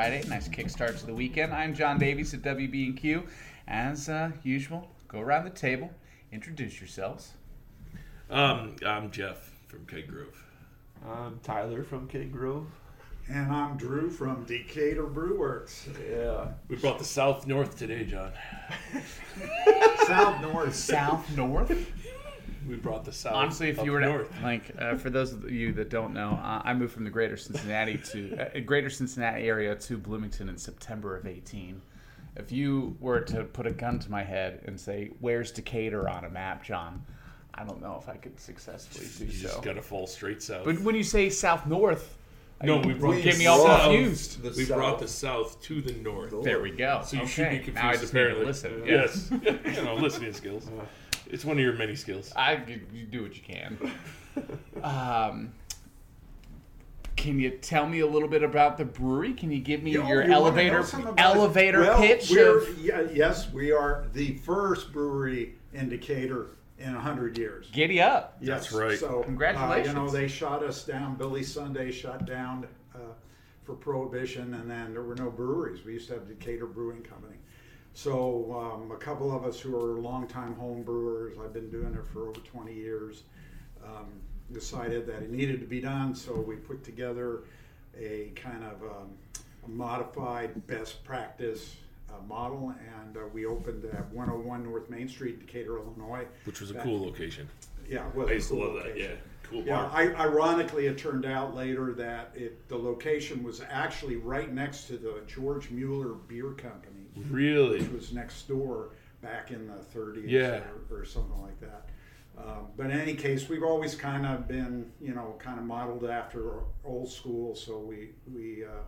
Friday. Nice kickstart to the weekend. I'm John Davies at WBNQ. As uh, usual, go around the table, introduce yourselves. Um, I'm Jeff from Keg Grove. I'm Tyler from Keg Grove. And I'm Drew from Decatur Brewworks. Yeah. We brought the South North today, John. South North. South North. We brought the South. Honestly, if up you were to, north, like, uh, for those of you that don't know, uh, I moved from the greater Cincinnati to uh, greater Cincinnati area to Bloomington in September of 18. If you were to put a gun to my head and say, "Where's Decatur on a map, John?" I don't know if I could successfully do you just so. gotta fall straight south. But when you say South North, no, I- we brought get me all South- confused. The we brought the South to the north. There we go. So you okay. should be confused. Now I just need to apparently. listen. Yes, you know, listening skills. It's one of your many skills. I you do what you can. Um, can you tell me a little bit about the brewery? Can you give me Yo, your you elevator know something about it? elevator Well, pitch? we're- Of, yes, we are the first brewery in Decatur in 100 years. giddy up. That's right. So, Congratulations. Uh, you know, they shot us down. Billy Sunday shut down uh, for Prohibition, and then there were no breweries. We used to have Decatur Brewing Company. So, um, a couple of us who are longtime home brewers, I've been doing it for over 20 years, um, decided that it needed to be done. So, we put together a kind of um, a modified best practice uh, model, and uh, we opened at 101 North Main Street, Decatur, Illinois. Which was a Back- cool location. Yeah, it was I a used to cool love that. location. Yeah, cool Yeah, bar. I, ironically, it turned out later that it the location was actually right next to the George Mueller Beer Company, really? which was next door back in the 30s Yeah. or, or something like that. Um, but in any case, we've always kind of been, you know, kind of modeled after old school. So we we uh,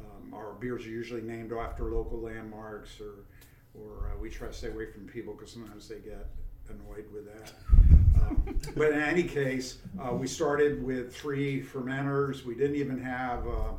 um, our beers are usually named after local landmarks, or or uh, we try to stay away from people because sometimes they get annoyed with that. Um, but in any case, uh, we started with three fermenters. We didn't even have, uh,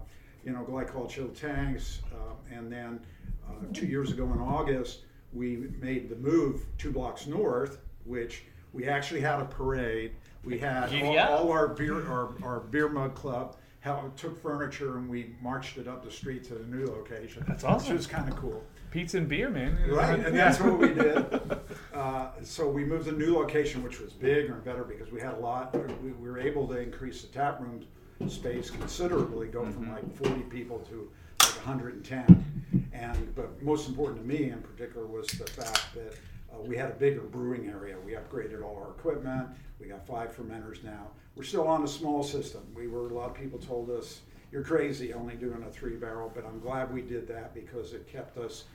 you know, glycol chill tanks. Uh, and then uh, two years ago in August, we made the move two blocks north, which we actually had a parade. We had all, all our beer, our, our beer mug club. How, took furniture and we marched it up the street to the new location. That's awesome. Which was kind of cool. Pizza and beer, man. Right, and that's what we did. Uh, so we moved to a new location, which was bigger and better because we had a lot. We, we were able to increase the tap room space considerably, go from like 40 people to like 110. And but most important to me in particular was the fact that uh, we had a bigger brewing area. We upgraded all our equipment. We got five fermenters now. We're still on a small system. We were a lot of people told us you're crazy only doing a three barrel, but I'm glad we did that because it kept us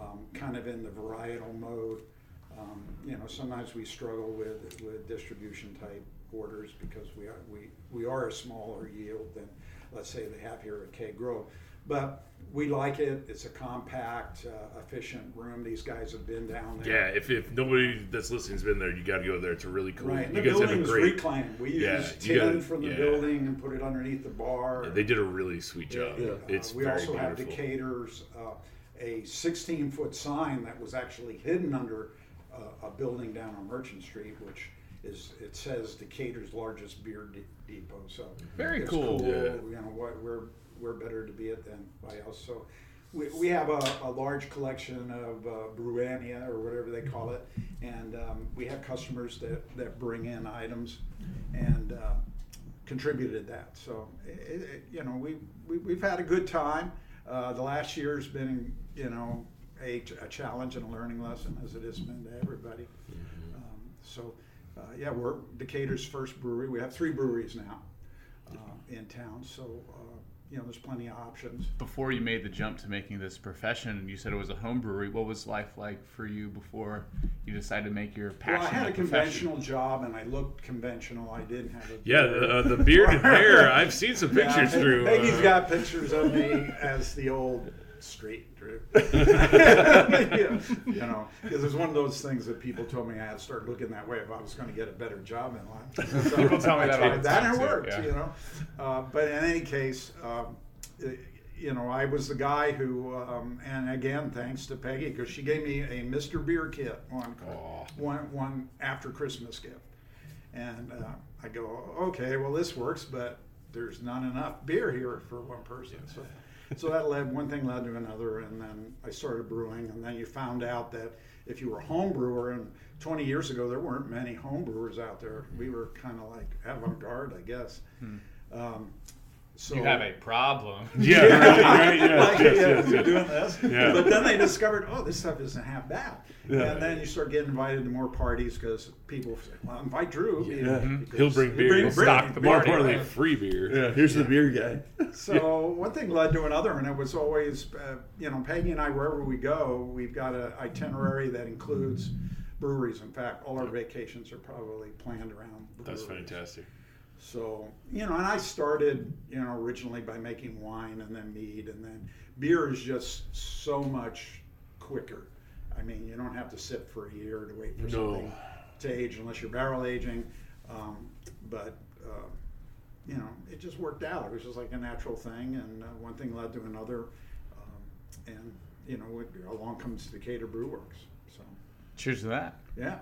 um, kind of in the varietal mode. Um, you know, sometimes we struggle with with distribution type orders because we are we we are a smaller yield than let's say they have here at Keg Grove. But we like it. It's a compact, uh, efficient room. These guys have been down there. Yeah. If, if nobody that's listening's been there, you got to go there. It's a really cool. Right. You the guys have a great. reclaimed. We Yeah, used tin gotta- from the yeah. building and put it underneath the bar. They did a really sweet job. Yeah. It's Uh, we also have. Decatur's, uh, a 16 foot sign that was actually hidden under uh, a building down on Merchant Street, which is it says Decatur's largest beer de- depot. So Very it's cool. Yeah. You know what we're we're better to be it than by else. So. We, we have a, a large collection of uh, breweriana or whatever they call it, and um, we have customers that, that bring in items, and uh, contributed that. So, it, it, you know, we, we, we've had a good time. Uh, the last year's been, you know, a, a challenge and a learning lesson, as it has been to everybody. Um, so, uh, yeah, we're Decatur's first brewery. We have three breweries now uh, in town. So, uh, you know, there's plenty of options. Before you made the jump to making this profession, and you said it was a home brewery. What was life like for you before you decided to make your passion? Well, I had a profession? conventional job and I looked conventional. I didn't have a Yeah, the, uh, the beard and hair. I've seen some pictures Yeah, through. Peggy's uh, got pictures of me as the old straight and. Yeah, you know, because it's one of those things that people told me I had to start looking that way if I was going to get a better job in life. So People tell me I that all tried that and it worked, yeah. you know. Uh, but in any case, um, it- you know, I was the guy who, um, and again, thanks to Peggy, because she gave me a Mr. Beer kit one, Aw. one, one after Christmas gift. And uh, I go, okay, well, this works, but there's not enough beer here for one person. So, so that led, one thing led to another, and then I started brewing, and then you found out that if you were a home brewer, and 20 years ago, there weren't many home brewers out there. We were kind of like avant garde, I guess. Um, so You have a problem. Yeah, right, right, yeah, like, yes, yeah, yes, you're yes. doing this. Yeah. But then they discovered, oh, this stuff isn't half bad. Yeah. And then you start getting invited to more parties because people say, well, invite Drew. you know, Yeah. because He'll bring beer. bring- He'll bring- stock the More party, importantly, free beer. Yeah, here's the beer guy. So one thing led to another, and it was always, uh, you know, Peggy and I, wherever we go, we've got an itinerary that includes breweries. In fact, all our vacations are probably planned around breweries. That's fantastic. So, you know, and I started, you know, originally by making wine and then mead and then beer is just so much quicker. I mean, you don't have to sit for a year to wait for No. something to age unless you're barrel aging. Um, but, uh, you know, it just worked out. It was just like a natural thing, and uh, one thing led to another. Um, and, you know, it, along comes Decatur Brew Works. So, Cheers to that. yeah.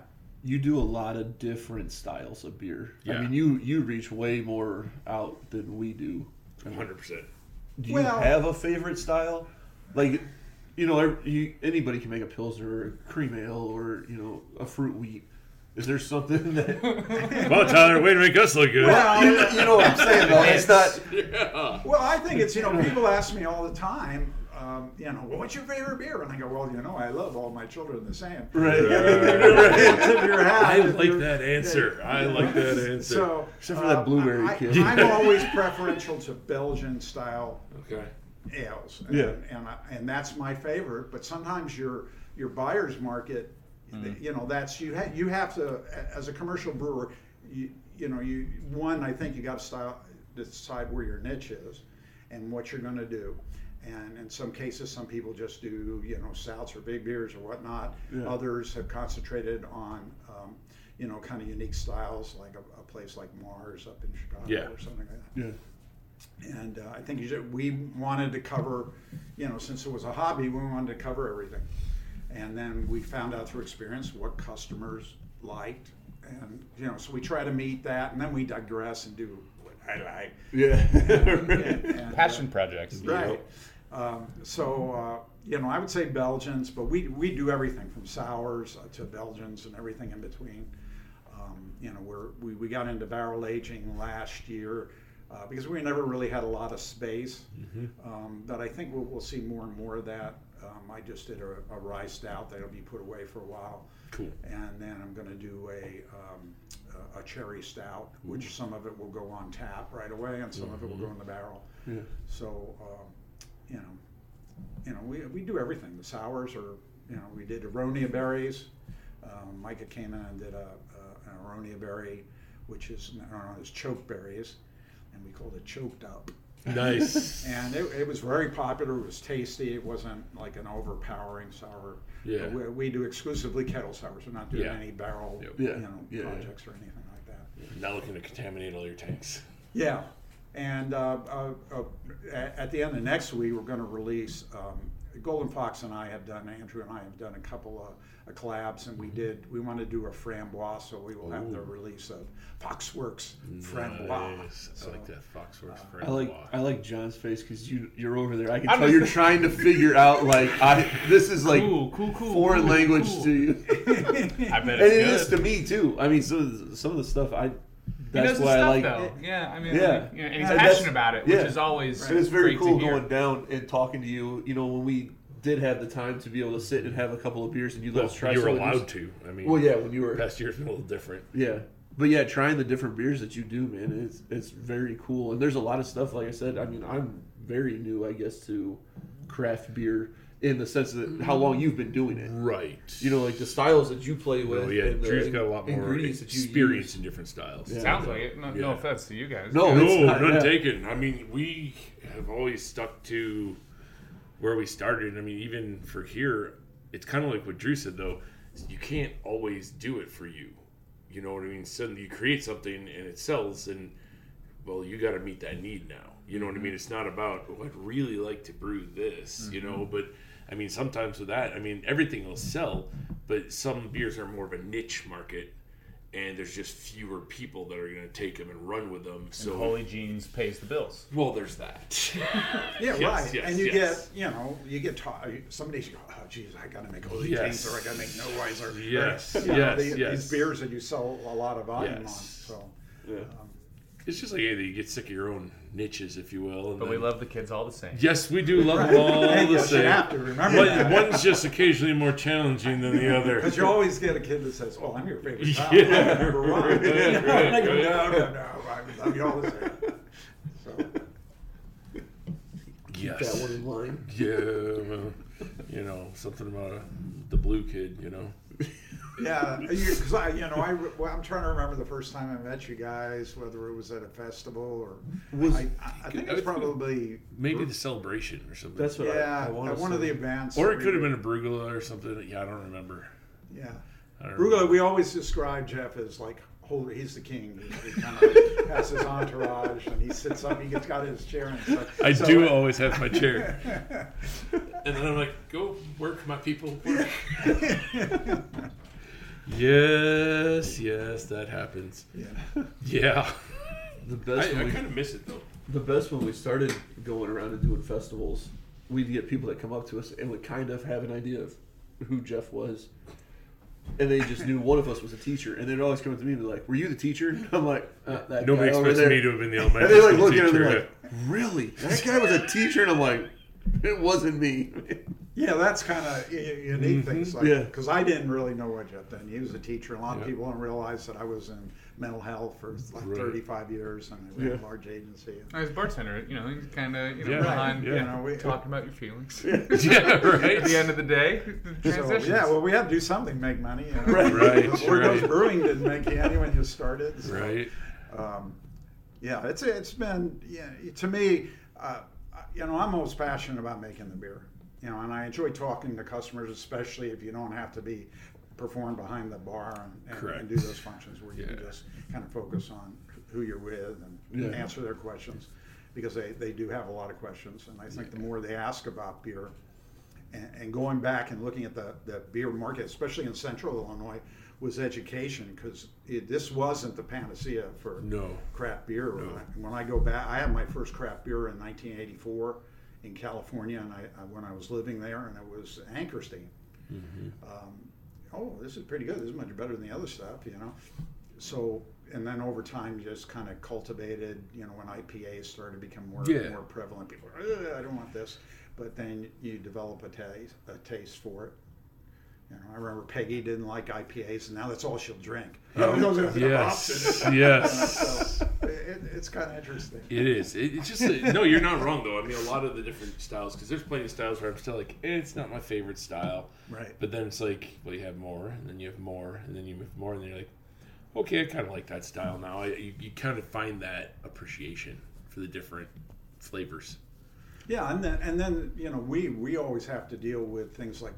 You do a lot of different styles of beer. I mean, you you reach way more out than we do. 100%. Do you Well- have a favorite style? Like, you know, you, anybody can make a pilsner or a cream ale or you know a fruit wheat. Is there something that Well, Tyler, way to make us look good. Well, you, you know what I'm saying though? It's not. yeah. Well, I think it's, you know, people ask me all the time, um, you know, well, what's your favorite beer? And I go, well, you know, I love all my children the same. Right. Tip your hat, I like that answer. I like that answer. So, Except for that blueberry I, kid. I, am always preferential to Belgian style okay. ales, and, Yeah. and, I, and that's my favorite. But sometimes your your buyer's market, you know, that's you ha- you have to as a commercial brewer, you you know, you one I think you got to style decide where your niche is, and what you're going to do. And in some cases, some people just do you know stouts or big beers or whatnot. Yeah. Others have concentrated on um, you know kind of unique styles, like a, a place like Marz up in Chicago Yeah. or something like that Yeah. and uh, I think you should, we wanted to cover, you know, since it was a hobby, we wanted to cover everything. And then we found out through experience what customers liked, and you know, so we try to meet that, and then we digress and do what I like. Yeah. And, and, uh, Passion projects. Right. Um, so, uh, you know, I would say Belgians, but we, we do everything from sours uh, to Belgians and everything in between. Um, you know, we're, we, we got into barrel aging last year uh, because we never really had a lot of space. Um, but I think we'll, we'll see more and more of that. Um, I just did a, a rye stout that'll be put away for a while. Cool. And then I'm going to do a, um, a, a cherry stout, which some of it will go on tap right away and some of it will go in the barrel. Yeah. So, um, you know, you know, we, we do everything. The sours are, you know, we did aronia berries. Um, Micah came in and did a, a, an aronia berry, which is known as choke berries, and we called it choked up. Nice. And it, it was very popular. It was tasty. It wasn't like an overpowering sour. Yeah. But we, we do exclusively kettle sours. We're not doing Yeah. any barrel, Yep. Yeah. you know, Yeah, yeah. projects or anything like that. Not looking to contaminate all your tanks. Yeah, and uh, uh, uh, at, at the end of next week, we're going to release. Um, Golden Fox and I have done. Andrew and I have done a couple of uh, collabs, and we did. We want to do a framboise, so we will have the release of Foxworks framboise. Nice. So, I like that Foxworks I like Framboise. I like John's face because you you're over there. I can I'm tell you're trying to figure out like I this is like Cool, cool, cool, foreign cool, language cool. to you, I bet and it's it good. is to me too. I mean, some of the, some of the stuff I He that's knows his why I stuff, like. though. Yeah, I mean, Yeah. like, you know, and he's And passionate about it, which yeah. is always And it's very great cool to hear. going down and talking to you. You know, when we did have the time to be able to sit and have a couple of beers and you let well, us try. you were some of these- allowed to. I mean, Well, yeah, when you were past year's been a little different. Yeah. But yeah, trying the different beers that you do, man, it's it's very cool. And there's a lot of stuff. Like I said, I mean, I'm very new, I guess, to craft beer in the sense that how mm. long you've been doing it. Right. You know, like the styles that you play oh, with. Well, yeah, Drew's got a lot more ingredients that you experience in different styles. Yeah. Sounds like it. No, no offense to you guys. No, No, it's not, none yeah. taken. I mean, we have always stuck to where we started. I mean, even for here, it's kind of like what Drew said though. You can't always do it for you. You know what I mean? Suddenly you create something and it sells, and well, you got to meet that need now. You know what I mm-hmm. mean? It's not about oh, I'd really like to brew this, you know. Mm-hmm. But I mean, sometimes with that, I mean, everything will sell, but some beers are more of a niche market, and there's just fewer people that are going to take them and run with them. So, And Holy Jeans pays the bills. well, there's that. Yeah, Yes, right. yes, and you yes. get, you know, you get taught. Somebody's go, oh, geez, I got to make holy Yes. kings, or I got to make no wiser. Yes, you know, yes, the- yes. These beers that you sell a lot of volume Yes. on. So Yeah. Um, It's just like anything. You get sick of your own niches, if you will. And But we love the kids all the same. Yes, we do love them all the yes, you same. have to remember One, that. one's just occasionally more challenging than the other. Because you always get a kid that says, "Oh, I'm your favorite child. Yeah, I'm number one." right, And right, I go, right. no, no, no, I love you all the same. So, yes. That one in line. Yeah, well, you know something about uh, the blue kid. You know. Yeah, because I, you know, I, well, I'm trying to remember the first time I met you guys, whether it was at a festival or Was- I, I, I think it's probably Maybe the celebration or something. That's what I, yeah I want at to one of the events. or it could have been a Brugula or something. Yeah, I don't remember. Yeah. I don't Rugolo, remember. we always describe Jeff as like, holy, he's the king. He, he kind of has his entourage, and he sits up, he gets got his chair, and stuff. I So- do always have my chair, and then I'm like, "Go work, my people." Work. yes, yes, that happens. yeah. Yeah, The best I when we, kind of miss it though. the best when we started going around and doing festivals, we'd get people that come up to us and would kind of have an idea of who Jeff was. And they just knew one of us was a teacher, and they'd always come up to me and be like, "Were you the teacher?" And I'm like, uh, "That Nobody guy over expects there." me to have been the And elementary they like school look at it and teacher. they're like, "Really? That guy was a teacher?" And I'm like, "It wasn't me." Yeah, that's kind of unique things. Like, Yeah. Because I didn't really know what Jeff did. He was a teacher. A lot of people don't realize that I was in mental health for like Right. 35 years, and I ran Yeah. a large agency. I was a bartender, you know, he's kind of, you know, Yeah, behind, yeah. you You know, know, we- talking about your feelings. yeah, right. At the end of the day, the So, yeah, well, we had to do something, make money. You know? Right. Right, Ordos right. Brewing didn't make any when you started. so. right. um, yeah, it's it's been yeah, to me, uh, you know, I'm most passionate about making the beer, you know, and I enjoy talking to customers, especially if you don't have to be perform behind the bar and, and, and do those functions where you can just kind of focus on who you're with and Yeah. answer their questions because they, they do have a lot of questions and I think the more they ask about beer and, and going back and looking at the, the beer market, especially in central Illinois, was education because this wasn't the panacea for No. craft beer. When, I, when I go back, I had my first craft beer in 1984 in California, and I, when I was living there, and it was Anchor Steam. Um, oh, this is pretty good. This is much better than the other stuff, you know. So, and then over time, just kind of cultivated. You know, when IPAs started to become more Yeah. more prevalent, people, I don't want this. But then you develop a taste a taste for it. You know, I remember Peggy didn't like IPAs, and now that's all she'll drink. Oh, yes, yes. So, it, it's kind of interesting. It is. It, it's just a, no. You're not wrong though. I mean, a lot of the different styles because there's plenty of styles where I'm still like, eh, it's not my favorite style. Right. But then it's like, well, you have more, and then you have more, and then you have more, and then you're like, okay, I kind of like that style now. I, you, you kind of find that appreciation for the different flavors. Yeah, and then and then you know we we always have to deal with things like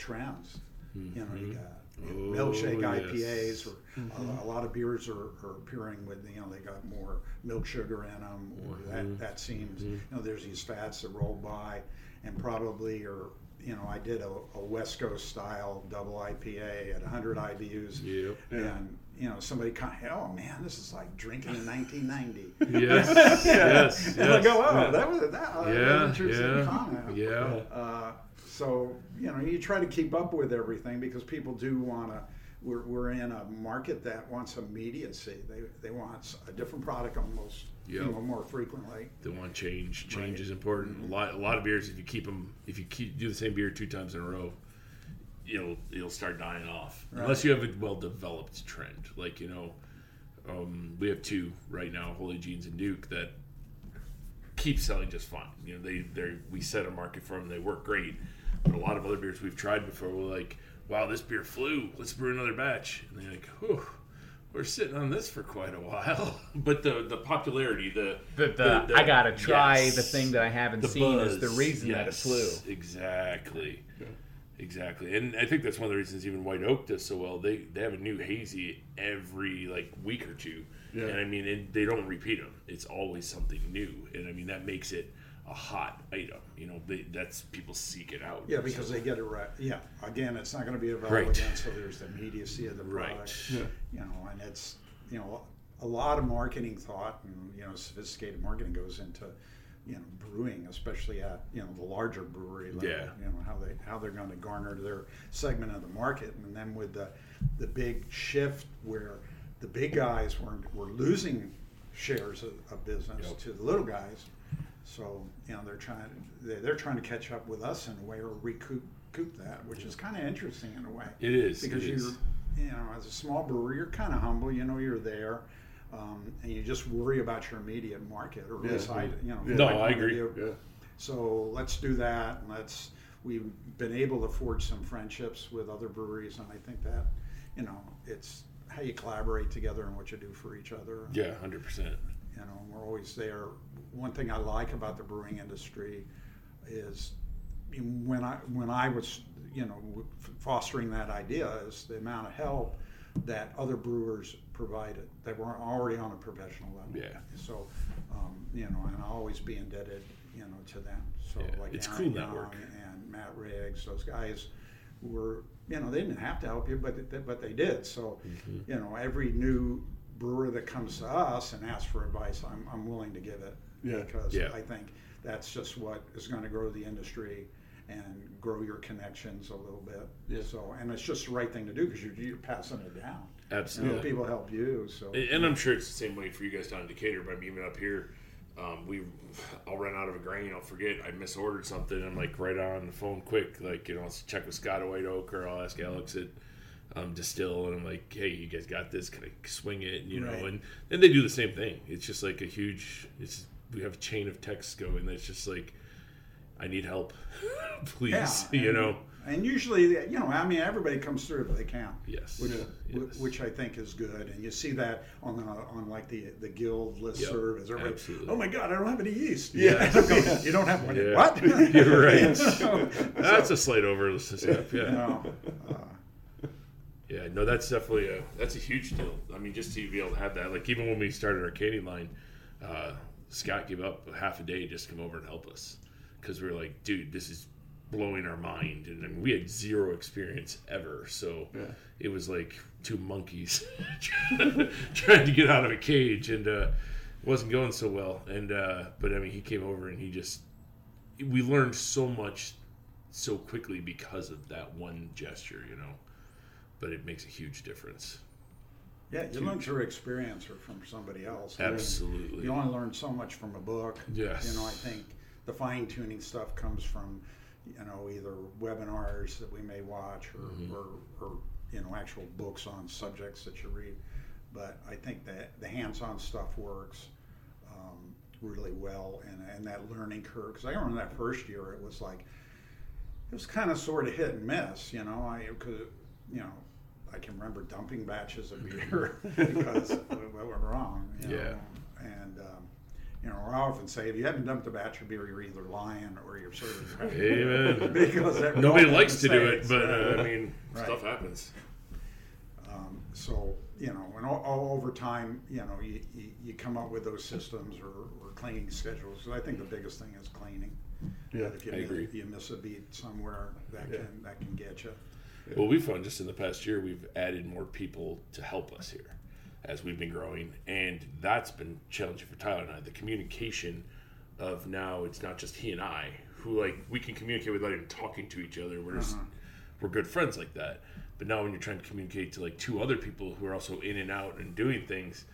trends. You know, you got mm-hmm. you know, Oh, milkshake yes. IPAs, or a, mm-hmm. a lot of beers are, are appearing with you know they got more milk sugar in them, or that that seems you know there's these fats that roll by, and probably or you know I did a, a West Coast style double IPA at 100 IBUs, Yep. and you know somebody kind of oh man this is like drinking in 1990. Yes. yes. Yes. And I go, oh, yeah. that was that, that yeah. interesting Yeah. comment. Yeah. Uh, so you know, you try to keep up with everything because people do want to. We're, we're in a market that wants immediacy. They they want a different product almost you know more frequently. They want change. Change Right. is important. A lot, a lot of beers, if you keep them, if you keep do the same beer two times in a row, it'll it'll start dying off. Right. Unless you have a well developed trend, like you know, um, we have two right now, Holy Jeans and Duke, that keep selling just fine. You know, they they we set a market for them. They work great. But a lot of other beers we've tried before, we're like, wow, this beer flew. Let's brew another batch. And they're like, whew. we're sitting on this for quite a while. But the the popularity, the The, the, I gotta try yes. the thing that I haven't the seen is the buzz, reason that it flew. Exactly. Exactly. And I think that's one of the reasons even White Oak does so well. They they have a new hazy every like week or two. Yeah. And I mean, and they don't repeat them. It's always something new. And I mean, that makes it a hot item. You know, they, that's people seek it out. Yeah, because they get it right. Yeah, again, it's not going to be available Right. again, so there's the immediacy of the Right. product. Yeah. You know, and it's you know a lot of marketing thought and you know sophisticated marketing goes into you know brewing, especially at you know the larger brewery level. Yeah. You know how they how they're going to garner their segment of the market, and then with the the big shift where the big guys were were losing shares of, of business Yep. to the little guys. So you know they're trying they're, they're trying to catch up with us in a way or recoup recoup that, which is kind of interesting in a way. It is. because it you're you know as a small brewer you're kind of humble. You know you're there, um, and you just worry about your immediate market or Yeah. reside. You know. Yeah. No, I agree. Yeah. So let's do that, and let's. We've been able to forge some friendships with other breweries, and I think that, you know, it's how you collaborate together and what you do for each other. Yeah, 100%. You know, we're always there. One thing I like about the brewing industry is when I when I was you know fostering that idea is the amount of help that other brewers provided that were already on a professional level. Yeah. So, um, you know, and I'll always be indebted, you know, to them. So Yeah, like it's Aaron cool network. and Matt Riggs, those guys were, you know, they didn't have to help you, but they, but they did. So, Mm-hmm. you know, every new brewer that comes to us and asks for advice, I'm, I'm willing to give it. Yeah. Because Yeah. I think that's just what is going to grow the industry and grow your connections a little bit. Yeah. So, and it's just the right thing to do because you're, you're passing it down. You know, Absolutely. people help you. So, And and I'm sure it's the same way for you guys down in Decatur. But even up here, um, we I'll run out of a grain. I'll forget I misordered something. I'm like right on the phone, quick. Like you know, I'll check with Scott at White Oak, or I'll ask Alex at um, Destihl, and I'm like, hey, you guys got this? Can I swing it? You know, Right. and then they do the same thing. It's just like a huge. It's we have a chain of texts going. That's just like, I need help, please. Yeah, you and- know. And usually, you know, I mean, everybody comes through if they can. Yes. Which, Yeah. wh- Yes. which I think is good, and you see that on the on like the the guild list Yep, serve everybody. absolutely. Oh my God, I don't have any yeast. Yeah. you don't have one. Yeah. What? You're right. So- That's a slight overstep. Yeah. you know, uh, Yeah, no, that's definitely a that's a huge deal. I mean, just to be able to have that, like even when we started our candy line, uh, Scott gave up half a day just to come over and help us because we were like, dude, this is blowing our mind, and I mean, we had zero experience ever, so Yeah. it was like two monkeys trying to get out of a cage, and uh, it wasn't going so well. And uh, but I mean, he came over and he just we learned so much so quickly because of that one gesture, you know but it makes a huge difference. yeah, you learn through experience or from somebody else. Absolutely. You only learn so much from a book. Yes. You know, I think the fine tuning stuff comes from, you know, either webinars that we may watch or, Mm-hmm. or, or, you know, actual books on subjects that you read. But I think that the hands on stuff works um, really well and, and that learning curve. Because I remember that first year, it was like, it was kind of sort of hit and miss, you know. I could, you know, I can remember dumping batches of beer because we were wrong. You Yeah. Know? And um, you know, I often say if you haven't dumped a batch of beer, you're either lying or you're serving crap. Amen. because Nobody likes to do it, but uh, I mean, Right. stuff happens. Um, so you know, and all, all over time, you know, you, you, you come up with those systems or, or cleaning schedules. I think the biggest thing is cleaning. Yeah, if you I miss, agree. you miss a beat somewhere, that Yeah. can that can get you. Well, we've found just in the past year we've added more people to help us here as we've been growing, and that's been challenging for Tyler and I. The communication of now it's not just he and I who like we can communicate without even talking to each other. We're just we're good friends like that. But now when you're trying to communicate to like two other people who are also in and out and doing things,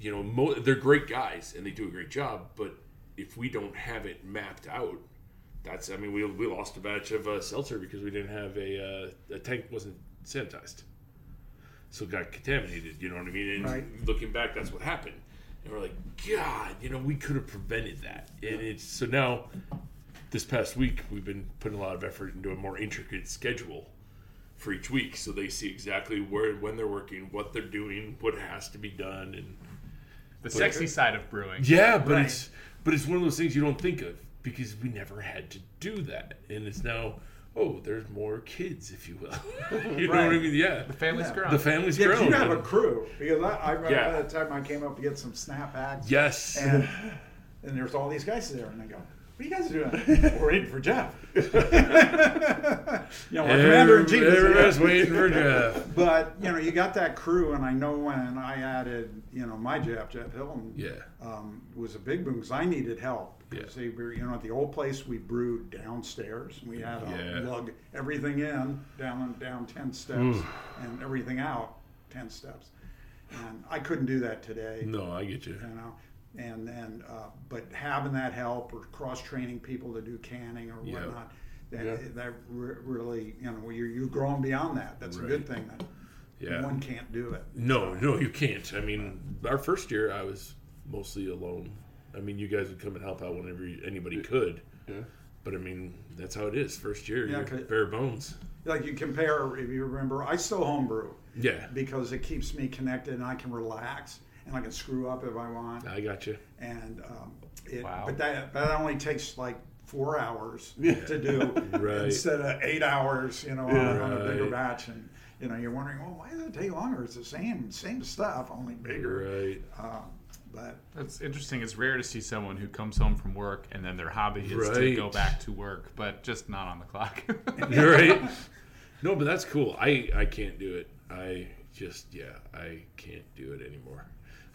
you know, mo- they're great guys and they do a great job. But if we don't have it mapped out, that's I mean we, we lost a batch of uh, seltzer because we didn't have a uh, a tank wasn't sanitized, so it got contaminated. You know what I mean? And Right. looking back, that's what happened. And we're like, God, you know, we could have prevented that. And it's so now, this past week we've been putting a lot of effort into a more intricate schedule for each week, so they see exactly where when they're working, what they're doing, what has to be done, and The sexy side of brewing. yeah, but Right. it's but it's one of those things you don't think of because we never had to do that, and it's now oh, there's more kids, if you will. you know what I mean? Yeah, The family's Yeah. grown. the family's Yeah, 'cause grown. you have a crew because I, I remember Yeah. by the time I came up to get some snapbacks. yes, And and there's all these guys there, and I go, "What are you guys doing? We're waiting for Jeff." you know, our commander in chief. Everybody's waiting for Jeff. But you know, you got that crew, and I know when I added, you know, my Jeff, Jeff Hilton, Yeah. um, was a big boom because I needed help. Because Yeah. they were, you know, at the old place we brewed downstairs. We had to Yeah. lug everything in down down ten steps and everything out ten steps, and I couldn't do that today No, I get you. you know and then uh, but having that help or cross training people to do canning or Yeah. whatnot that, Yeah. that re- really you know you're, you're growing beyond that that's a good thing that Yeah. one can't do it No, no, you can't. I mean, our first year, I was mostly alone. I mean, you guys would come and help out whenever you- anybody could. Yeah. But I mean, that's how it is. First year, Yeah, you're 'cause- bare bones. like you compare if you remember i still homebrew Yeah, because it keeps me connected and i can relax and i can screw up if i want I got you. and um, it, Wow. but that that only takes like four hours to do Right. instead of eight hours, you know, on, a- on a bigger batch. And you know, you're wondering, well, why does it take longer? It's the same same stuff, only bigger. Right. Um, but That's interesting. It's rare to see someone who comes home from work and then their hobby is to go back to work, but just not on the clock. You're right. No, but that's cool. I I can't do it. I just yeah, I can't do it anymore.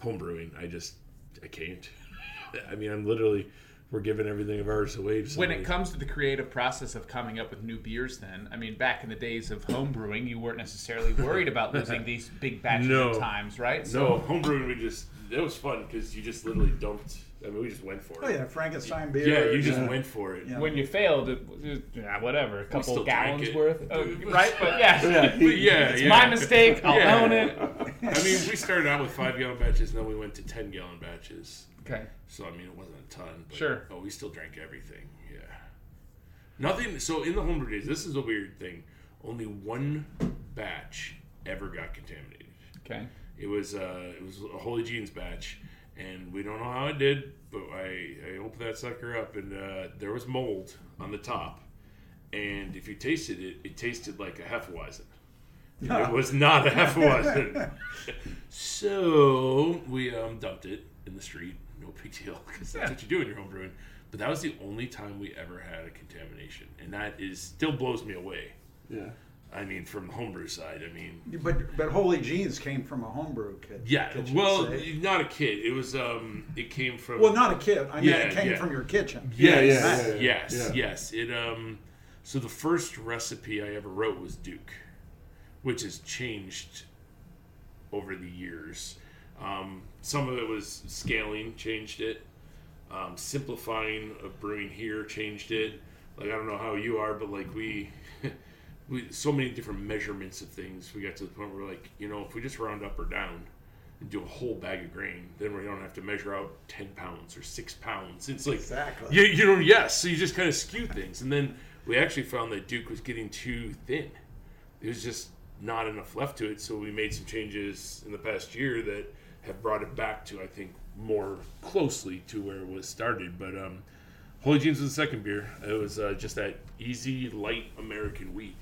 Homebrewing, I just I can't. I mean, I'm literally we're giving everything of ours away. To when it comes to the creative process of coming up with new beers, then I mean, back in the days of homebrewing, you weren't necessarily worried about losing these big batches No. of times, right? no homebrewing, we just it was fun because you just literally dumped. I mean, we just went for it. oh yeah, Frankenstein beer. Yeah, you just yeah. went for it. Yeah. when you failed, it, it- yeah, whatever, a couple gallons worth, oh, right? But yeah, Yeah. But yeah, it's yeah. my mistake. I'll Yeah. own it. I mean, we started out with five gallon batches, and then we went to ten gallon batches. Okay. So I mean, it wasn't a ton. But, Sure. But we still drank everything. Yeah. Nothing. So in the homebrew days, this is a weird thing. Only one batch ever got contaminated. Okay. It was uh, it was a Holy Jeans batch, and we don't know how it did, but I I opened that sucker up, and uh, there was mold on the top, and if you tasted it, it tasted like a Hefeweizen. It was not a Hefeweizen. so we um, dumped it in the street. No big deal, because that's Yeah. what you do in your home brewing. But that was the only time we ever had a contamination, and that is still blows me away. Yeah. I mean, from the homebrew side, I mean, But but Holy Jeans came from a homebrew kit. yeah. kitchen, Well, say. not a kid. It was um, it came from. well, not a kit. I mean, Yeah, it came yeah. from your kitchen. Yeah, yeah, Yes, yeah, yeah, yes, yeah. yes. It um, so the first recipe I ever wrote was Duke, which has changed over the years. Um, some of it was scaling, changed it. Um, simplifying of brewing here changed it. Like I don't know how you are, but like we, we so many different measurements of things. We got to the point where like you know if we just round up or down and do a whole bag of grain, then we don't have to measure out ten pounds or six pounds. It's like Exactly. you, you know, yes. So you just kind of skew things, and then we actually found that Duke was getting too thin. It was just not enough left to it. So we made some changes in the past year that have brought it back to, I think, more closely to where it was started. But um, Holy Jeans was the second beer. It was uh, just that easy, light American wheat,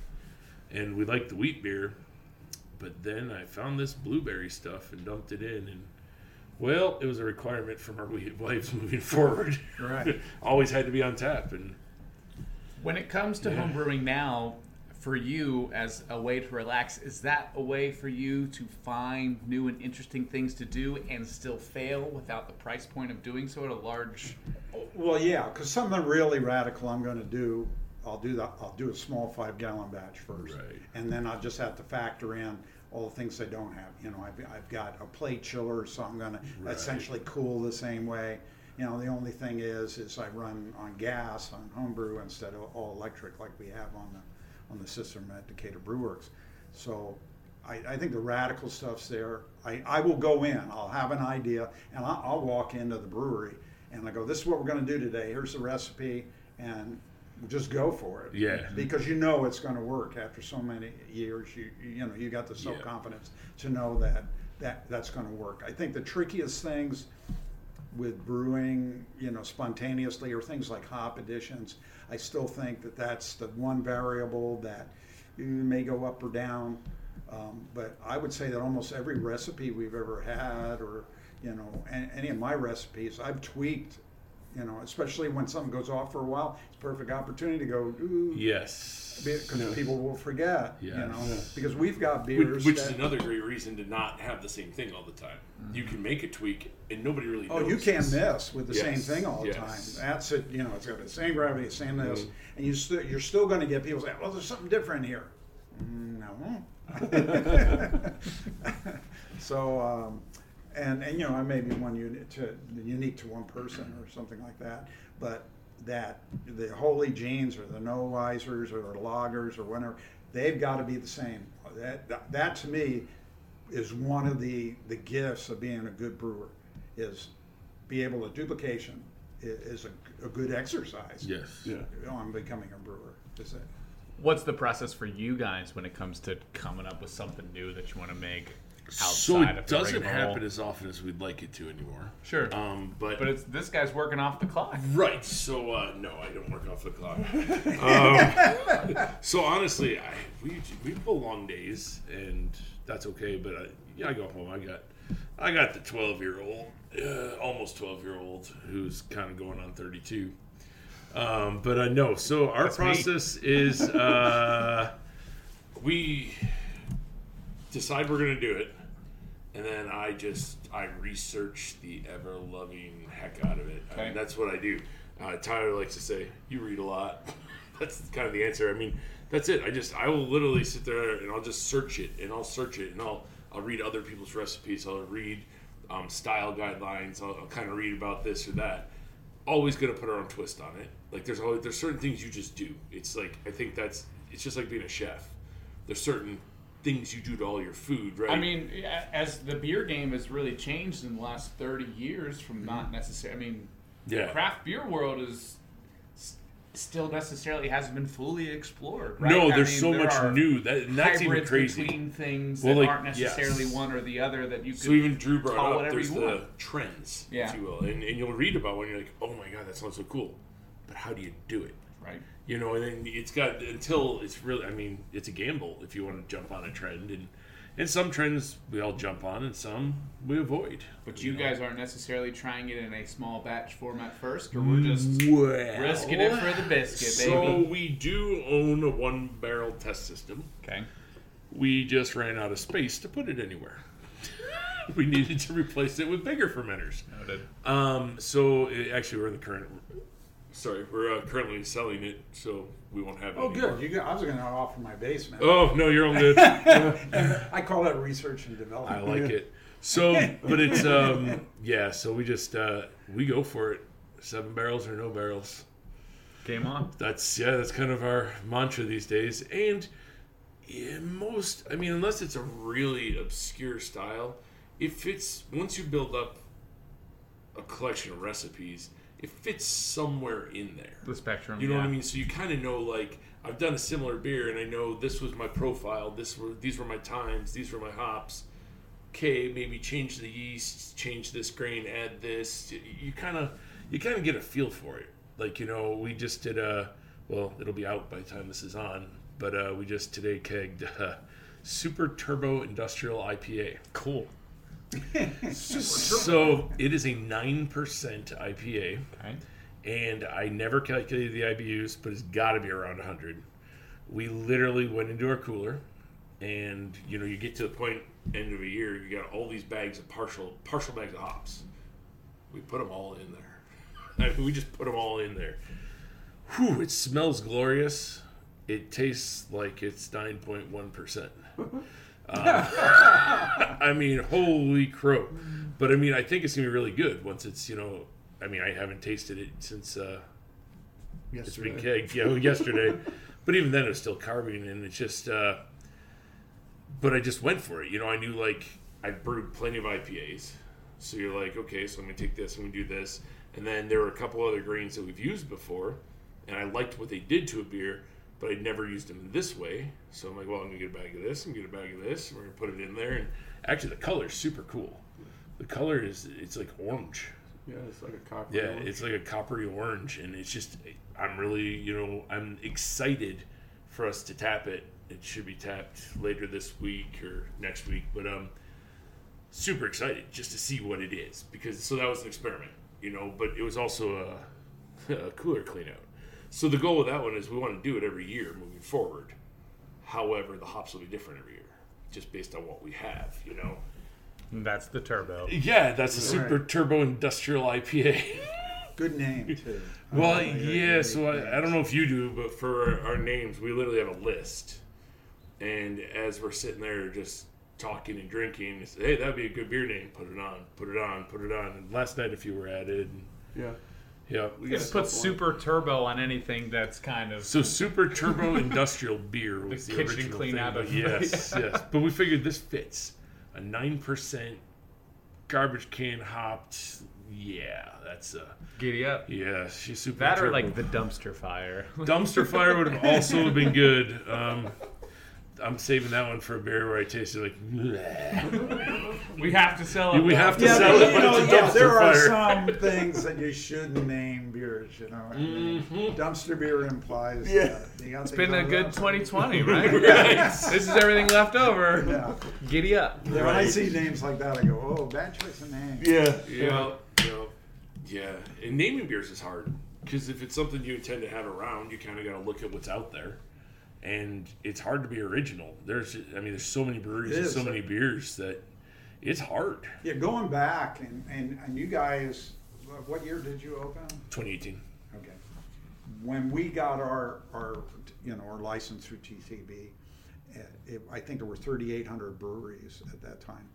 and we liked the wheat beer. But then I found this blueberry stuff and dumped it in, and well, it was a requirement from our wives moving forward. Right. Always had to be on tap, and When it comes to Yeah. home brewing now, for you as a way to relax, is that a way for you to find new and interesting things to do and still fail without the price point of doing so at a large? Well, yeah, because something really radical I'm going to do, I'll do that. I'll do a small five gallon batch first, Right. and then I'll just have to factor in all the things I don't have. You know, I've, I've got a plate chiller, so I'm going to essentially cool the same way. You know, the only thing is, is I run on gas on homebrew instead of all electric like we have on the on the system at Decatur Brewworks. So I, I think the radical stuff's there. I, I will go in, I'll have an idea, and I'll, I'll walk into the brewery and I go, this is what we're going to do today. Here's the recipe. And just go for it. Yeah. Mm-hmm. Because you know it's going to work after so many years. You you know you got the self confidence to know that that that's going to work. I think the trickiest things with brewing, you know, spontaneously or things like hop additions, I still think that that's the one variable that you may go up or down. Um, but I would say that almost every recipe we've ever had, or you know, any, any of my recipes, I've tweaked. You know, especially when something goes off for a while, it's a perfect opportunity to go. Ooh, Yes. because people will forget. You Yes. know, because we've got Which, beers. which is that- another great reason to not have the same thing all the time. You can make a tweak, and nobody really. Oh, you can't miss with the same thing all the yes. time. That's it. You know, it's got the same gravity, the same this, Mhm. and you st- you're still going to get people say, "Well, there's something different here." Mm, No. so, um, and and you know, I may be one unit to unique to one person or something like that, but that the holy genes or the no wisers or the loggers or whatever, they've got to be the same. That, that that to me is one of the the gifts of being a good brewer is be able to duplication is a, a good exercise Yes. Yeah. on becoming a brewer. Is it? What's the process for you guys when it comes to coming up with something new that you want to make outside So it of the doesn't happen as often as we'd like it to anymore. Sure. Um, but But it's this guy's working off the clock. Right. So uh, no, I don't work off the clock. um, so honestly, I we we pull long days, and that's okay. But I, yeah, I go home. I got I got the twelve year old, uh, almost twelve year old, who's kind of going on thirty two. Um, but uh, no. So our That's me. process is uh, we decide we're gonna do it, and then I just I research the ever loving heck out of it. I mean, that's what I do. Uh, Tyler likes to say, "You read a lot." that's kind of the answer. I mean, that's it. I just I will literally sit there and I'll just search it and I'll search it and I'll I'll read other people's recipes. I'll read um, style guidelines. I'll, I'll kind of read about this or that. Always gonna put our own twist on it. Like there's always there's certain things you just do. It's like I think that's it's just like being a chef. There's certain things you do to all your food, right? I mean, as the beer game has really changed in the last 30 years from mm-hmm. not necessarily, I mean, yeah. craft beer world is still necessarily hasn't been fully explored. Right? No, I there's mean, so there much new that that's even crazy. between things Well, that like, aren't necessarily yes. one or the other that you could. So even Drew brought up there's the want. trends, Yeah. if you will, and, and you'll read about one. You're like, oh my god, that sounds so cool, but how do you do it? Right. You know, and then it's got until it's really. I mean, it's a gamble if you want to jump on a trend, and and some trends we all jump on, and some we avoid. But you know? guys aren't necessarily trying it in a small batch format first, or we're just well, risking it for the biscuit, So baby. we do own a one barrel test system. Okay. We just ran out of space to put it anywhere. we needed to replace it with bigger fermenters. Noted. Um, so it, actually, we're in the current. Sorry, we're uh, currently selling it, so we won't have it. Oh, anymore. good. You got, I was going to offer my basement. Oh no, you're all good. I call that research and development. I like it. So, but it's um, yeah. So we just uh, we go for it. Seven barrels or no barrels. Game on. That's yeah. That's kind of our mantra these days. And yeah, most, I mean, unless it's a really obscure style, it fits. Once you build up a collection of recipes, it fits somewhere in there. The spectrum. You know yeah. what I mean? So you kind of know like I've done a similar beer, and I know this was my profile. This were these were my times. These were my hops. Okay, maybe change the yeast, change this grain, add this. You kind of you kind of get a feel for it. Like you know, we just did a well, it'll be out by the time this is on, but uh, we just today kegged uh, Super Turbo Industrial IPA. cool. So it is a nine percent IPA Okay. and I never calculated the IBUs, but it's got to be around 100. We literally went into our cooler, and you know, you get to the point end of a year, you got all these bags of partial partial bags of hops. We put them all in there. I mean, we just put them all in there. Whew! It smells glorious. It tastes like it's 9.1 percent. I mean, holy crow! But I mean, I think it's gonna be really good once it's you know. I mean, I haven't tasted it since uh, it's been Yesterday. kegged. Yeah, yesterday. but even then, it was still carbon, and it's just. Uh, but I just went for it. You know, I knew like I brewed plenty of IPAs, so you're like, okay, so I'm gonna take this, I'm gonna do this, and then there were a couple other grains that we've used before, and I liked what they did to a beer, but I'd never used them this way. So I'm like, well, I'm gonna get a bag of this, I'm gonna get a bag of this, and we're gonna put it in there. And actually, the color's super cool. The color is it's like orange. Yeah, it's like a copper. Yeah, it's like a coppery orange, and it's just I'm really you know I'm excited for us to tap it. It should be tapped later this week or next week, but um, super excited just to see what it is because so that was an experiment, you know. But it was also a, a cooler clean out. So the goal with that one is we want to do it every year moving forward. However, the hops will be different every year, just based on what we have, you know. That's the turbo. Yeah, that's a super Right. turbo industrial IPA. Good name too. Well, I like it. yeah. So I, I don't know if you do, but for our, our names, we literally have a list, and as we're sitting there just talking and drinking, it's, hey, that'd be a good beer name. Put it on. Put it on. Put it on. And last night, if you were at it, yeah. Yeah. We Just put a couple super turbo on anything that's kind of So super turbo industrial beer was the, The kitchen original clean thing, out but of- yes, yes. But we figured this fits a nine percent garbage can hopped. Yeah, that's a giddy up. yeah. She's super. That or like the dumpster fire. Dumpster fire would have also been good. Um, I'm saving that one for a beer where I tasted like. "Bleh." we have to sell it. We have to Yeah, sell but, it, you but know, it's a yeah, dumpster there are fire. some things that you shouldn't name beers. You know, Mm-hmm. dumpster beer implies. Yeah. uh, you got It's things been a good that. 2020, right? This is everything left over. Yeah. Giddy up. When I see names like that, I go, "Oh, bad choice of name." Yeah. Yeah, yeah, yeah. And naming beers is hard because if it's something you intend to have around, you kind of got to look at what's out there, and it's hard to be original. There's, I mean, there's so many breweries and so many beers that it's hard. Yeah, going back and, and, and you guys, what year did you open? 2018. Okay. When we got our, our, you know, our license through TTB, uh, it, I think there were thirty-eight hundred breweries at that time.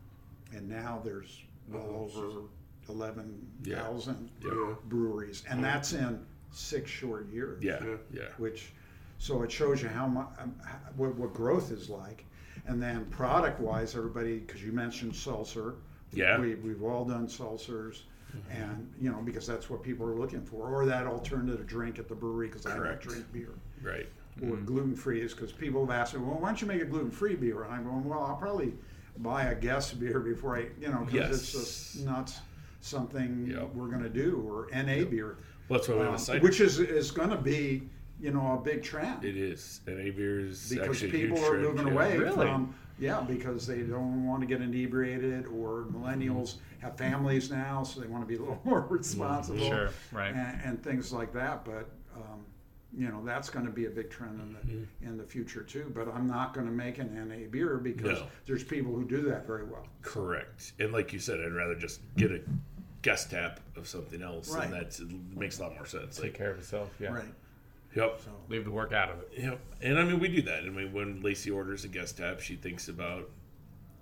And now there's well over eleven thousand Yeah. breweries, and that's in six short years. Yeah, Yeah. yeah, Which, so it shows you how much, um, what, what growth is like. And then product-wise, everybody, because you mentioned seltzer. Yeah. We, we've all done seltzers. Mm-hmm. And, you know, because that's what people are looking for, or that alternative drink at the brewery, because I don't drink beer. right. Or mm-hmm. gluten free is because people have asked me, well, why don't you make a gluten free beer? And I'm going, well, I'll probably buy a guest beer before I, you know, because it's just not something Yep. we're going to do, or NA beer. Well, that's we have Um, a cider. which is is going to be you know a big trend it is, and A beer is because actually a people huge are trend, moving yeah. away Really? from yeah because they don't want to get inebriated or millennials mm-hmm. have families now so they want to be a little more mm-hmm. responsible Sure, right. and, and things like that but um, you know that's going to be a big trend in the mm-hmm. in the future too but I'm not going to make an NA beer because No. there's people who do that very well Correct. And like you said, I'd rather just get a guest tap of something else, Right. and that makes a lot more sense. Take Like, care of itself. Yeah. right yep. so Leave the work out of it. Yep. And I mean, we do that. I mean, when Lacey orders a guest tap, she thinks about,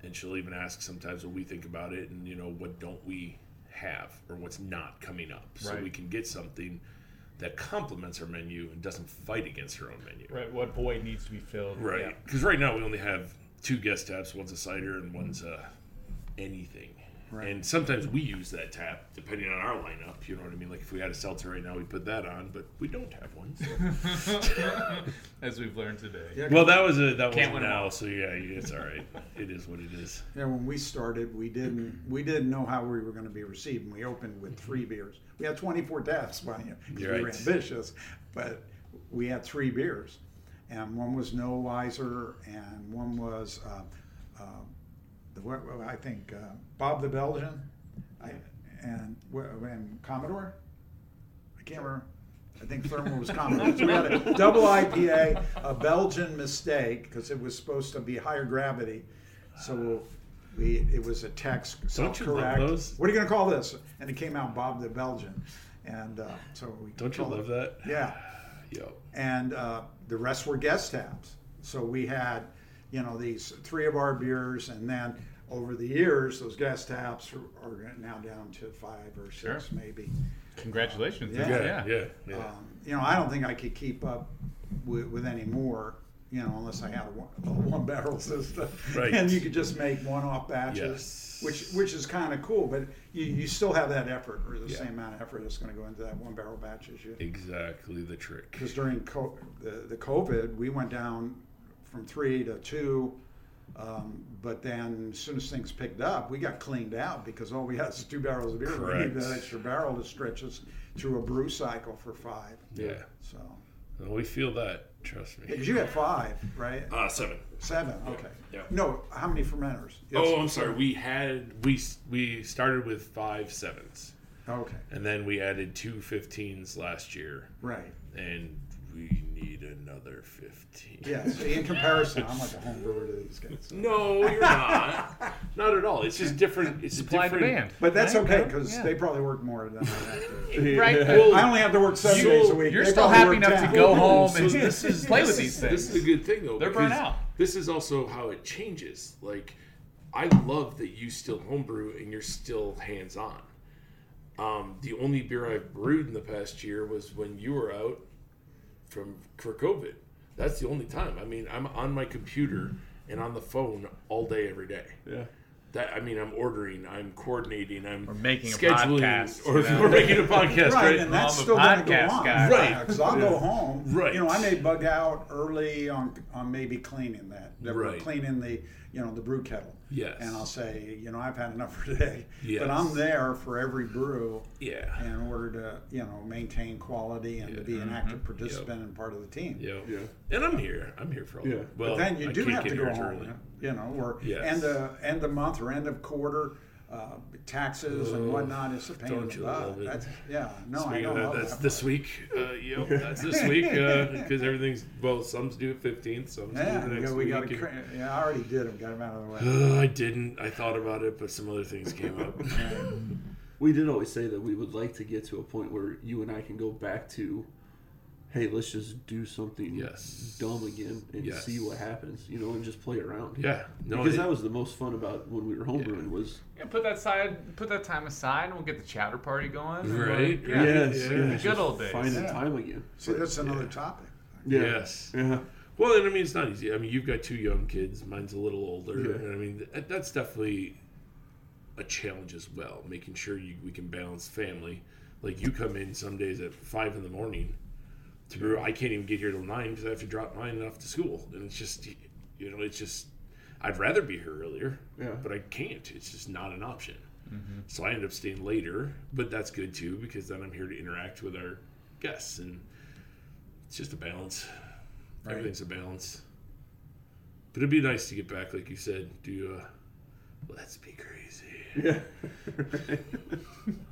and she'll even ask sometimes what we think about it, and you know, what don't we have or what's not coming up, so Right. we can get something that complements our menu and doesn't fight against her own menu. Right. What void needs to be filled. Right. Yeah. Because right now we only have two guest taps. One's a cider and one's a anything. Right. And sometimes we use that tap depending on our lineup. You know what I mean? Like if we had a seltzer right now, we put that on, but we don't have one. so- As we've learned today. yeah Well, that was a that Can't was win 'em now, so yeah, it's all right. it is what it is. Yeah, when we started, we didn't we didn't know how we were going to be received. And we opened with three beers. We had 24 taps, mind you, 'cause we were Right. ambitious, but we had three beers, and one was No Wiser, and one was uh, uh, the what- what I think uh, Bob the Belgian, I, and wh- and Commodore. I can't remember. I think Thermal was Commodore. So we had a double IPA, a Belgian mistake because it was supposed to be higher gravity. So we it was a text Don't you love self-correct. those? What are you going to call this? And it came out Bob the Belgian, and uh, so we Don't you love it- that? Yeah, Yep. and uh, the rest were guest taps. So we had, you know, these three of our beers, and then over the years, those guest taps are, are now down to five or six, Sure. maybe. Congratulations. Yeah. Yeah, yeah, yeah. Um, you know, I don't think I could keep up with, with any more. you know, unless I had a one, a one barrel system, Right. and you could just make one off batches, Yes. which which is kind of cool. But you, you still have that effort, or the Yeah. same amount of effort that's going to go into that one barrel batch as you. Exactly the trick. Because during co- the the COVID, we went down from three to two. Um, but then, as soon as things picked up, we got cleaned out because all we had is two barrels of beer. We Correct. need that extra barrel to stretch us through a brew cycle for five. Yeah. So, Well, we feel that. Trust me. because you had five, right? Uh, seven. Seven. Okay. Yeah. No, how many fermenters? Oh, I'm sorry. We had we we started with five sevens, Okay. and then we added two 15s last year, Right. and we need another 15. Yeah. So in comparison, I'm like a home brewer to these guys. No, you're not. not at all. It's just different. It's Supply a different. demand. But that's okay because Yeah. they probably work more than I have to. Right. Well, I only have to work seven You- days a week. You're They still probably happy enough 10. to go home so and this is play this with is- these This is a good thing though. They're burnt out. This is also how it changes. Like, I love that you still homebrew and you're still hands on. Um, the only beer I've brewed in the past year was when you were out from for COVID. That's the only time. I mean, I'm on my computer and on the phone all day, every day. Yeah. That I mean, I'm ordering, I'm coordinating, I'm Or making a scheduling, podcast, or you know? we're making a podcast, Right, right? and that's I'm still going to go on. guy. Right. Because I'll go home. Right. You know, I may bug out early on on maybe cleaning that. that we're Right. Cleaning the you know the brew kettle. Yes. And I'll say, you know, I've had enough for today. Yes. But I'm there for every brew yeah, in order to you know maintain quality and to be an active mm-hmm. participant and part of the team. yeah, Yeah. And I'm here. I'm here for all. Yeah. Well, But then you I do have to go home, early. you know, or Yes. end of end of month or end of quarter, uh, taxes and whatnot. is a pain in don't the you butt. love it? That's, yeah, no, I Speaking don't of love that, that's that this week. Uh, yep, that's this week because everything's well. Some's due at 15th. Some's Yeah, due the we next got, we week. got and- cra- yeah, I already did them. Got them out of the way. Uh, I didn't. I thought about it, but some other things came up. We did always say that we would like to get to a point where you and I can go back to, hey, let's just do something Yes. dumb again and Yes. see what happens, you know, and just play around. yeah, no, because it- that was the most fun about when we were homebrewing was Yeah, put that side, put that time aside, and we'll get the chowder party going. and Right, we'll- Yeah. yes, yeah. yeah, good old days. finding Yeah. time again. See, that's another Yeah. topic. Yeah. Yes. Yeah. Well, and I mean, it's not easy. I mean, you've got two young kids. Mine's a little older. Yeah. And I mean, th- that's definitely a challenge as well. Making sure you, we can balance family. Like you come in some days at five in the morning to brew. I can't even get here till nine because I have to drop mine off to school, and it's just, you know, it's just. I'd rather be here earlier, Yeah. but I can't. It's just not an option. So I end up staying later, but that's good too because then I'm here to interact with our guests, and it's just a balance. Right. Everything's a balance. But it'd be nice to get back, like you said, do uh, let's be crazy. Yeah.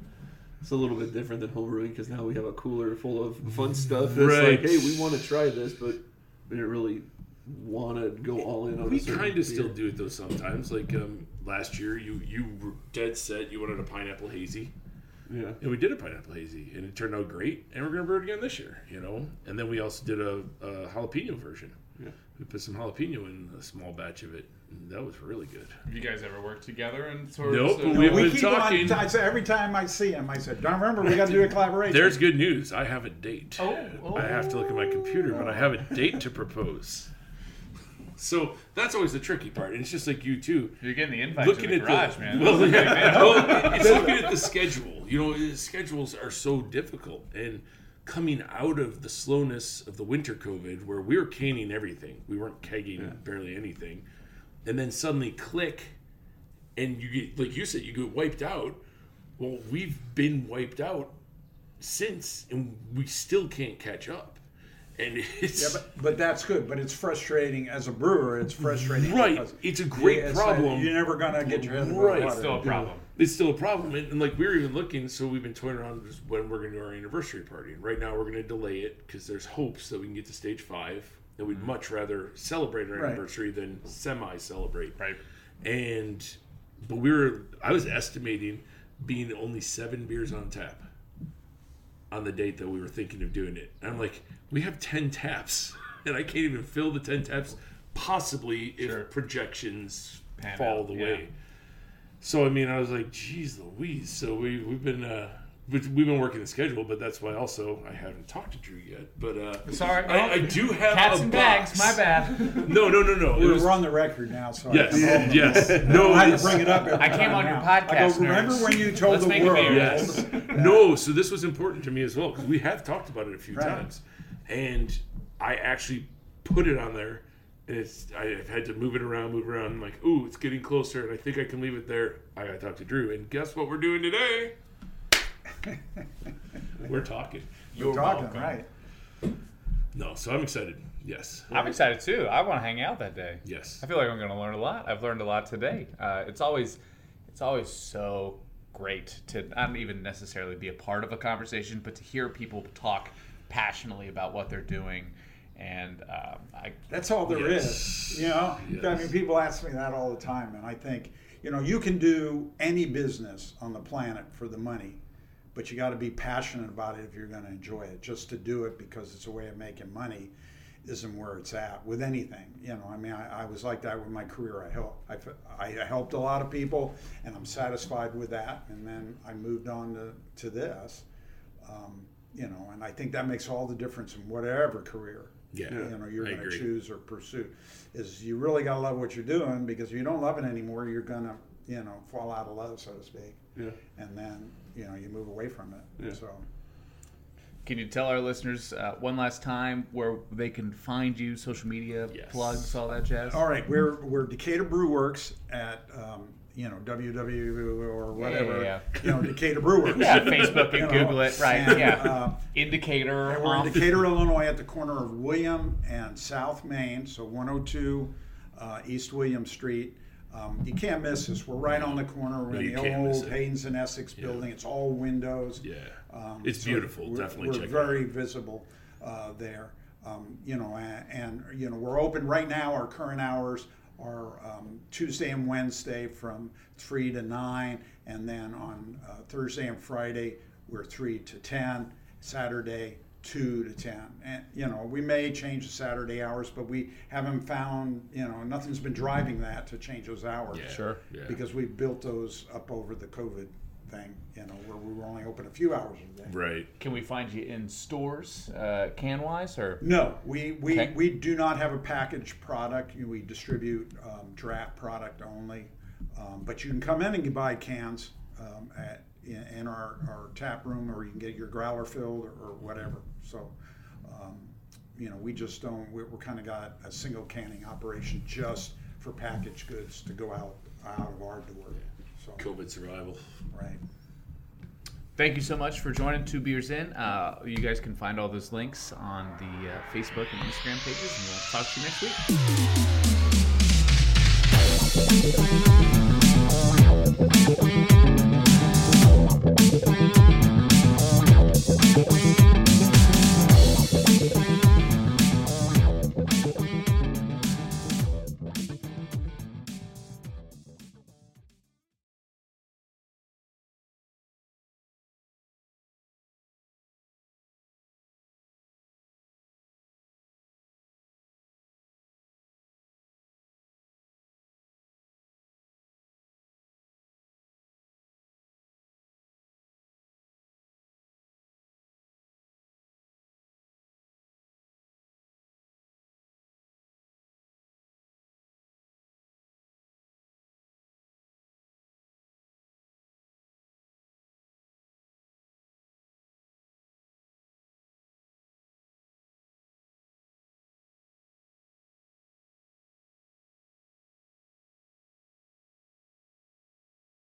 it's a little bit different than homebrewing because now we have a cooler full of fun stuff. It's Right. like, hey, we want to try this, but we didn't really want to go all in on We kind of still do it though sometimes. Like um, last year, you you were dead set you wanted a pineapple hazy, Yeah. and we did a pineapple hazy, and it turned out great. And we're gonna brew it again this year, you know. And then we also did a, a jalapeno version. Yeah. We put some jalapeno in a small batch of it, that was really good. Have you guys ever worked together and sort Nope, of? but we- We've we been keep talking- on. I say every time I see him, I said, "Don't remember, we got to do a collaboration." There's good news. I have a date. Oh, oh. I have to look at my computer, but I have a date to propose. So that's always the tricky part, and it's just like you too. You're getting the invite Looking to the at garage, the man. well, That's a big yeah, well, it's looking at the schedule. You know, schedules are so difficult, and coming out of the slowness of the winter COVID, where we were canning everything, we weren't kegging barely anything, and then suddenly click, and you get like you said, you get wiped out. Well, we've been wiped out since, and we still can't catch up. And it's Yeah, but, but that's good. But it's frustrating as a brewer. It's frustrating. right. It's a great it's like problem. you're never gonna get your head above Right. water. It's still a problem. it's still a problem. And, and like we're even looking, so we've been toying around just when we're going to do our anniversary party. And right now we're going to delay it because there's hopes that we can get to stage five. And we'd much rather celebrate our Right. anniversary than semi-celebrate. Right. And but we were, I was estimating being only seven beers on tap on the date that we were thinking of doing it. And I'm like, we have ten taps, and I can't even fill the ten taps. Possibly if Sure. projections Pan fall out, the yeah. way. So I mean, I was like, "Geez, Louise!" So we we've been uh, but we've been working the schedule, but that's why also I haven't talked to Drew yet. But uh, Sorry, I, I do have cats a and box. bags. My bad. No, no, no, no. We're was, on the record now, so yes, I, yes. No, I had to bring it up. every I came time on your podcast, I go, remember when you told Let's the make world? Yes. No, so this was important to me as well because we have talked about it a few Right. times, and I actually put it on there, and it's I've had to move it around, move around. I'm like, ooh, it's getting closer, and I think I can leave it there. I got to talk to Drew, and guess what we're doing today? we're talking. You're talking, right? No, so I'm excited. Yes, I'm excited too. I want to hang out that day. yes. I feel like I'm going to learn a lot. I've learned a lot today. Uh, it's always, it's always so great to not even necessarily be a part of a conversation, but to hear people talk passionately about what they're doing. And um, I, That's all there is. Yes. You know, I mean, people ask me that all the time, and I think, you know, you can do any business on the planet for the money, but you got to be passionate about it if you're going to enjoy it. Just to do it because it's a way of making money isn't where it's at with anything. You know, I mean, I, I was like that with my career. I helped, I, I helped a lot of people, and I'm satisfied with that. And then I moved on to, to this. Um, you know, and I think that makes all the difference in whatever career Yeah, you know you're going to choose or pursue is you really got to love what you're doing because if you don't love it anymore you're going to you know fall out of love so to speak Yeah. and then you know you move away from it Yeah. so can you tell our listeners uh, one last time where they can find you, social media, Yes. plugs, all that jazz? all right we're we're decatur brew works at um, you know www or whatever yeah, you know decatur brew works Yeah, Facebook and You know, Google it. Right. and, yeah. uh, Indicator. And we're in off. Decatur, Illinois, at the corner of William and South Main, so 102 uh, East William Street. Um, you can't miss us. We're right on the corner. We're No, in the old. Haines and Essick building. It's all windows. Yeah, Um, it's so beautiful. We're, Definitely we're check it very visible uh, there. Um, you know, and, and you know we're open right now. Our current hours are um, Tuesday and Wednesday from three to nine, and then on uh, Thursday and Friday we're three to ten. Saturday two to ten, and you know we may change the Saturday hours, but we haven't found you know nothing's been driving that to change those hours Yeah. Sure. Yeah. because we built those up over the COVID thing. You know where we were only open a few hours a day. right. Can we find you in stores, uh, can wise, or No, we, we, Okay. we do not have a packaged product. We distribute um, draft product only. Um, but you can come in and you buy cans um, at in, in our, our tap room, or you can get your growler filled or, or whatever. So, um, you know, we just don't. We're, we're kind of got a single canning operation just for packaged goods to go out out of our door. So, COVID survival. right. Thank you so much for joining Two Beers In. Uh, you guys can find all those links on the uh, Facebook and Instagram pages, and we'll talk to you next week.